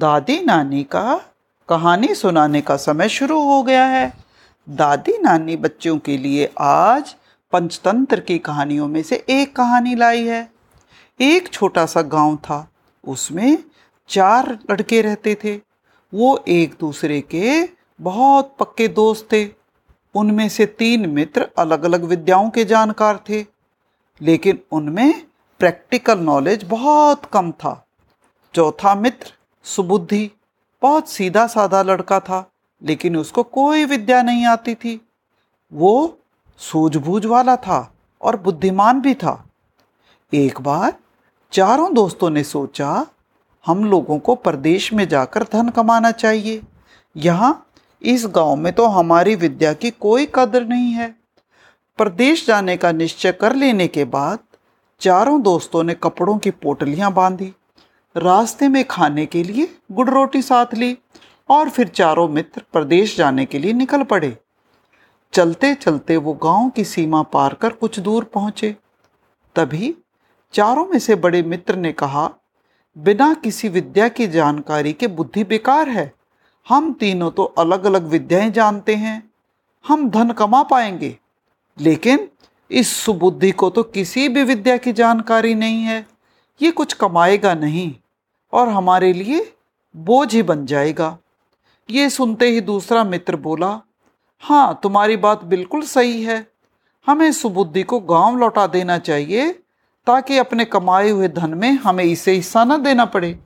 दादी नानी का कहानी सुनाने का समय शुरू हो गया है। दादी नानी बच्चों के लिए आज पंचतंत्र की कहानियों में से एक कहानी लाई है। एक छोटा सा गाँव था, उसमें चार लड़के रहते थे। वो एक दूसरे के बहुत पक्के दोस्त थे। उनमें से तीन मित्र अलग अलग विद्याओं के जानकार थे, लेकिन उनमें प्रैक्टिकल नॉलेज बहुत कम था। चौथा मित्र सुबुद्धि बहुत सीधा साधा लड़का था, लेकिन उसको कोई विद्या नहीं आती थी। वो सूझबूझ वाला था और बुद्धिमान भी था। एक बार चारों दोस्तों ने सोचा, हम लोगों को प्रदेश में जाकर धन कमाना चाहिए। यहाँ इस गाँव में तो हमारी विद्या की कोई कदर नहीं है। प्रदेश जाने का निश्चय कर लेने के बाद चारों दोस्तों ने कपड़ों की पोटलियाँ बांधी। रास्ते में खाने के लिए गुड़ रोटी साथ ली और फिर चारों मित्र प्रदेश जाने के लिए निकल पड़े। चलते चलते वो गाँव की सीमा पार कर कुछ दूर पहुँचे। तभी चारों में से बड़े मित्र ने कहा, बिना किसी विद्या की जानकारी के बुद्धि बेकार है। हम तीनों तो अलग अलग विद्याएँ जानते हैं। हम धन कमा पाएँगे। लेकिन इस सुबुद्धि को तो किसी भी विद्या की जानकारी नहीं है। ये कुछ कमाएगा नहीं। और हमारे लिए बोझ ही बन जाएगा। ये सुनते ही दूसरा मित्र बोला हाँ तुम्हारी बात बिल्कुल सही है। हमें सुबुद्धि को गाँव लौटा देना चाहिए ताकि अपने कमाए हुए धन में हमें इसे हिस्सा न देना पड़े।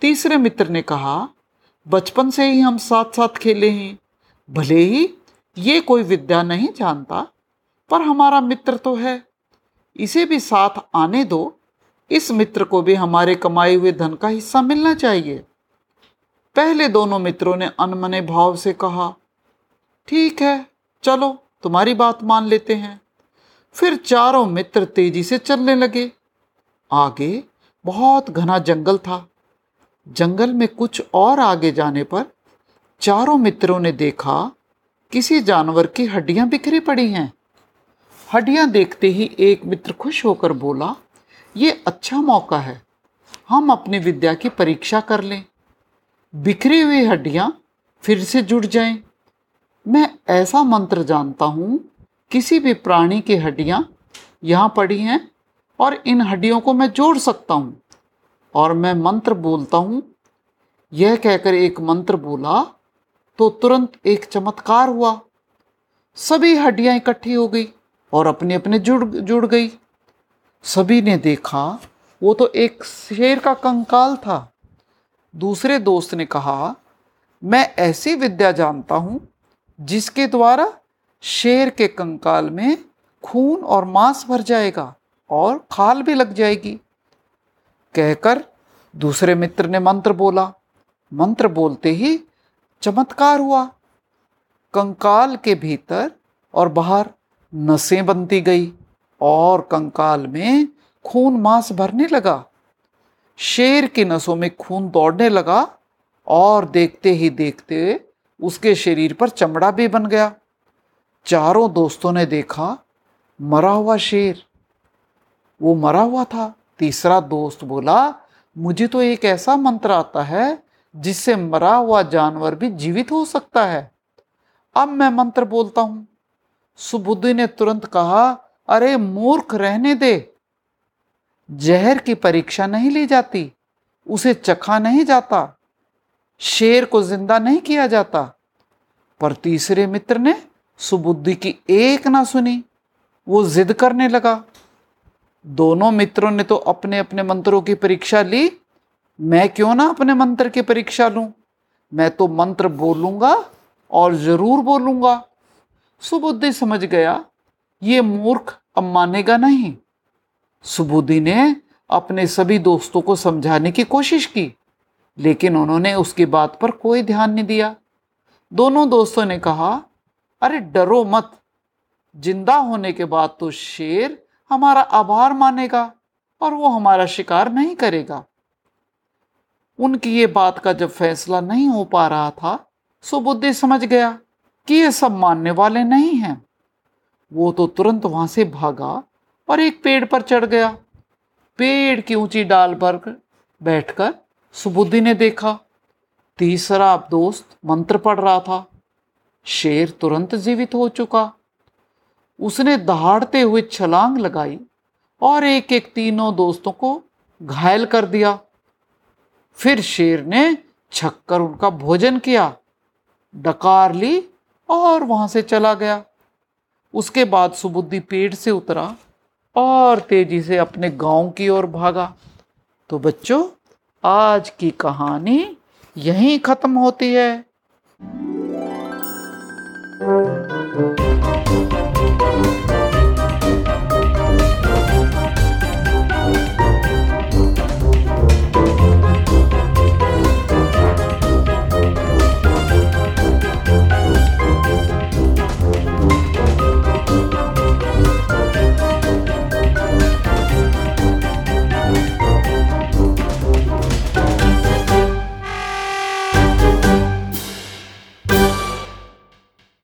तीसरे मित्र ने कहा, बचपन से ही हम साथ साथ खेले हैं। भले ही ये कोई विद्या नहीं जानता, पर हमारा मित्र तो है। इसे भी साथ आने दो इस मित्र को भी हमारे कमाए हुए धन का हिस्सा मिलना चाहिए। पहले दोनों मित्रों ने अनमने भाव से कहा, ठीक है, चलो, तुम्हारी बात मान लेते हैं। फिर चारों मित्र तेज़ी से चलने लगे। आगे बहुत घना जंगल था। जंगल में कुछ और आगे जाने पर चारों मित्रों ने देखा, किसी जानवर की हड्डियाँ बिखरी पड़ी हैं। हड्डियाँ देखते ही एक मित्र खुश होकर बोला ये अच्छा मौका है। हम अपनी विद्या की परीक्षा कर लें। बिखरी हुई हड्डियाँ फिर से जुड़ जाएँ। मैं ऐसा मंत्र जानता हूँ, किसी भी प्राणी की हड्डियाँ यहाँ पड़ी हैं और इन हड्डियों को मैं जोड़ सकता हूँ। और मैं मंत्र बोलता हूँ। यह कहकर एक मंत्र बोला तो तुरंत एक चमत्कार हुआ। सभी हड्डियाँ इकट्ठी हो गई और अपने अपने जुड़ जुड़ गई। सभी ने देखा, वो तो एक शेर का कंकाल था। दूसरे दोस्त ने कहा, मैं ऐसी विद्या जानता हूँ, जिसके द्वारा शेर के कंकाल में खून और मांस भर जाएगा और खाल भी लग जाएगी। कहकर दूसरे मित्र ने मंत्र बोला। मंत्र बोलते ही चमत्कार हुआ। कंकाल के भीतर और बाहर नसें बनती गई। और कंकाल में खून मांस भरने लगा। शेर की नसों में खून दौड़ने लगा और देखते ही देखते उसके शरीर पर चमड़ा भी बन गया। चारों दोस्तों ने देखा, मरा हुआ शेर। वो मरा हुआ था। तीसरा दोस्त बोला, मुझे तो एक ऐसा मंत्र आता है जिससे मरा हुआ जानवर भी जीवित हो सकता है। अब मैं मंत्र बोलता हूँ। सुबुद्धि ने तुरंत कहा अरे मूर्ख रहने दे। जहर की परीक्षा नहीं ली जाती, उसे चखा नहीं जाता, शेर को ज़िंदा नहीं किया जाता। पर तीसरे मित्र ने सुबुद्धि की एक ना सुनी, वो जिद करने लगा। दोनों मित्रों ने तो अपने अपने मंत्रों की परीक्षा ली, मैं क्यों ना अपने मंत्र की परीक्षा लूँ? मैं तो मंत्र बोलूँगा और ज़रूर बोलूँगा। सुबुद्धि समझ गया ये मूर्ख अब मानेगा नहीं। सुबुद्धि ने अपने सभी दोस्तों को समझाने की कोशिश की, लेकिन उन्होंने उसकी बात पर कोई ध्यान नहीं दिया। दोनों दोस्तों ने कहा, अरे डरो मत। ज़िंदा होने के बाद तो शेर हमारा आभार मानेगा और वो हमारा शिकार नहीं करेगा। उनकी ये बात का जब फैसला नहीं हो पा रहा था सुबुद्धि समझ गया कि ये सब मानने वाले नहीं हैं। वो तो तुरंत वहाँ से भागा और एक पेड़ पर चढ़ गया। पेड़ की ऊँची डाल पर बैठकर सुबुद्धि ने देखा। तीसरा दोस्त मंत्र पढ़ रहा था। शेर तुरंत जीवित हो चुका। उसने दहाड़ते हुए छलांग लगाई और एक एक तीनों दोस्तों को घायल कर दिया। फिर शेर ने छक्कर उनका भोजन किया, डकार ली और वहाँ से चला गया। उसके बाद सुबुद्धि पेड़ से उतरा और तेज़ी से अपने गाँव की ओर भागा। तो बच्चों, आज की कहानी यहीं खत्म होती है।